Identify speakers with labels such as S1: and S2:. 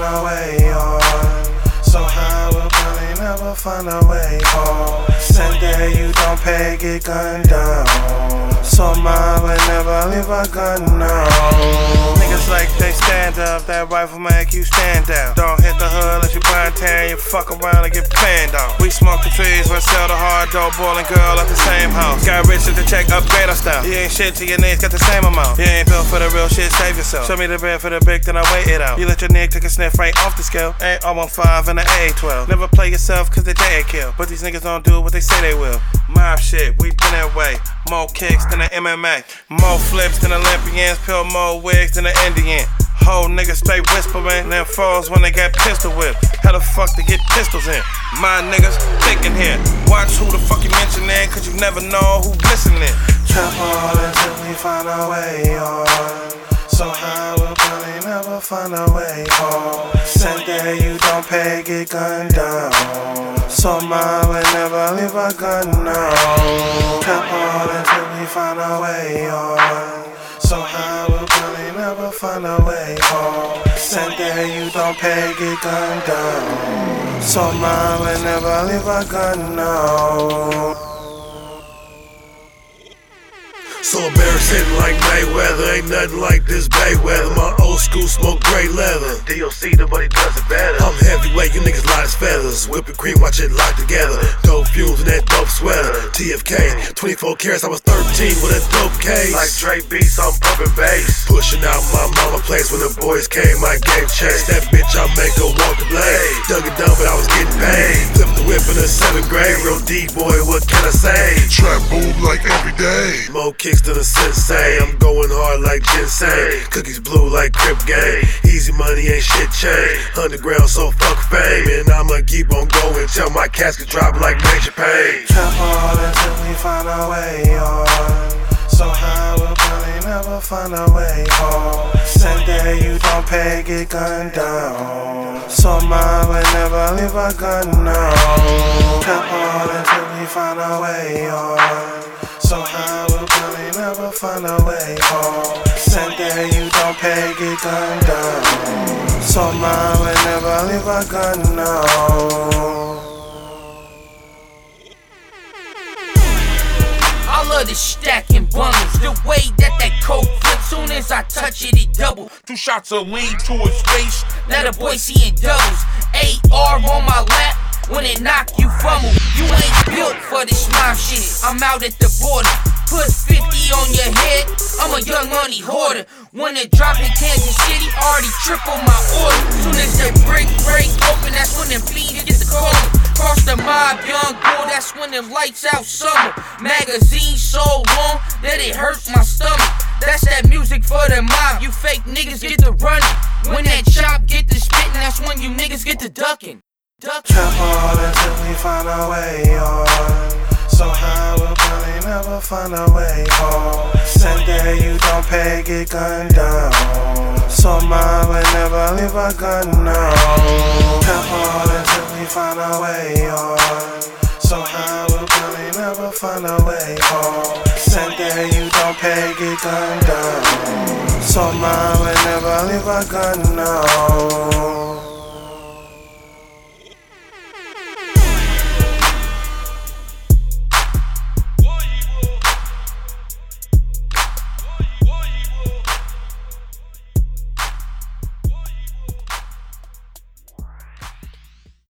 S1: find a way on. Somehow we'll probably never find our way home. Send Someday you don't pay, get gunned down. So mine would never leave a gun, no. Niggas like they stand up, that rifle make you stand out. Don't hit the hood unless you blind tan, you fuck around and get panned on. We smoke the trees, we sell the hard dope, and girl at the same house. Got rich to check, upgrade our style. You ain't shit to your knees, got the same amount. You ain't built for the real shit, save yourself. Show me the bread for the big, then I wait it out. You let your nigga take a sniff right off the scale. Ain't on 5 and an A12. Never play yourself cause they dead kill. But these niggas don't do what they say they will. Mob shit, we been that way. More kicks than an MMA. More flips than Olympians. Peel more wigs than an Indian. Whole niggas stay whispering, then falls when they get pistol whipped. How the fuck they get pistols in? My niggas thinking here. Watch who the fuck you mentioning, cause you never know who listening. Trap all until we find a way on. So high we'll probably never find a way home. Said that you don't pay, get gunned down. So mine would never leave a gun, no. Trap all until we find a way on. So high we'll probably never find a way home. Said that you don't pay, get gunned down. So mine would never leave a gun, no.
S2: So embarrassing like Mayweather, ain't nothing like this Bay weather. My old school smoke gray leather.
S1: DOC, nobody does it better.
S2: I'm heavyweight, you niggas light as feathers. Whipping cream, watch it lock together. Dope fumes in that dope sweater. TFK, 24 carats, I was 13 with a dope case.
S1: Like Dre beats, I'm pumping bass.
S2: Pushing out my mama place when the boys came, my game changed. That bitch, I make her walk the blade. Dug it down, but I was getting paid. Flipped the whip in the seventh grade. Real D boy, what can I say?
S3: Trap boom like every day.
S2: More kicks than a sensei. I'm going hard like ginseng. Cookies blue like Crip Gang. Easy money ain't shit change. Underground, so fuck fame. And I'ma keep on going till my casket drop like Major Payne.
S1: Trap hard until we find a way on. So high we'll probably never find a way home. Pay, get gunned down. So mine would never leave a gun, no. Trap hard until we find a way on. So high we'll probably never find a way home. Said that you don't pay, get gunned down. So mine would never leave a gun, no.
S4: Love the stacking bundles. The way that that coke flip, soon as I touch it, it double. Two shots of lean to his face. Let a boy see it doubles. AR on my lap. When it knock, you fumble. You ain't built for this mob shit. I'm out at the border. Put 50 on your head. I'm a young money hoarder. When it drop in Kansas City, already triple my order. Soon as that brick break open, that's when them feet get the cold. The mob, young bull, that's when them lights out summer. Magazine so long that it hurts my stomach. That's that music for the mob. You fake niggas get to running. When that chop get to spitting, that's when you niggas get to ducking. Ducking.
S1: Trap hard until we find a way on. So high we'll probably never find a way home. Said that you don't pay, get gunned down. So mine would never leave a gun, no. Trap hard until we find a way on. So high we'll probably never find a way home. Said that you don't pay, get gunned down. So mine would never leave a gun, no.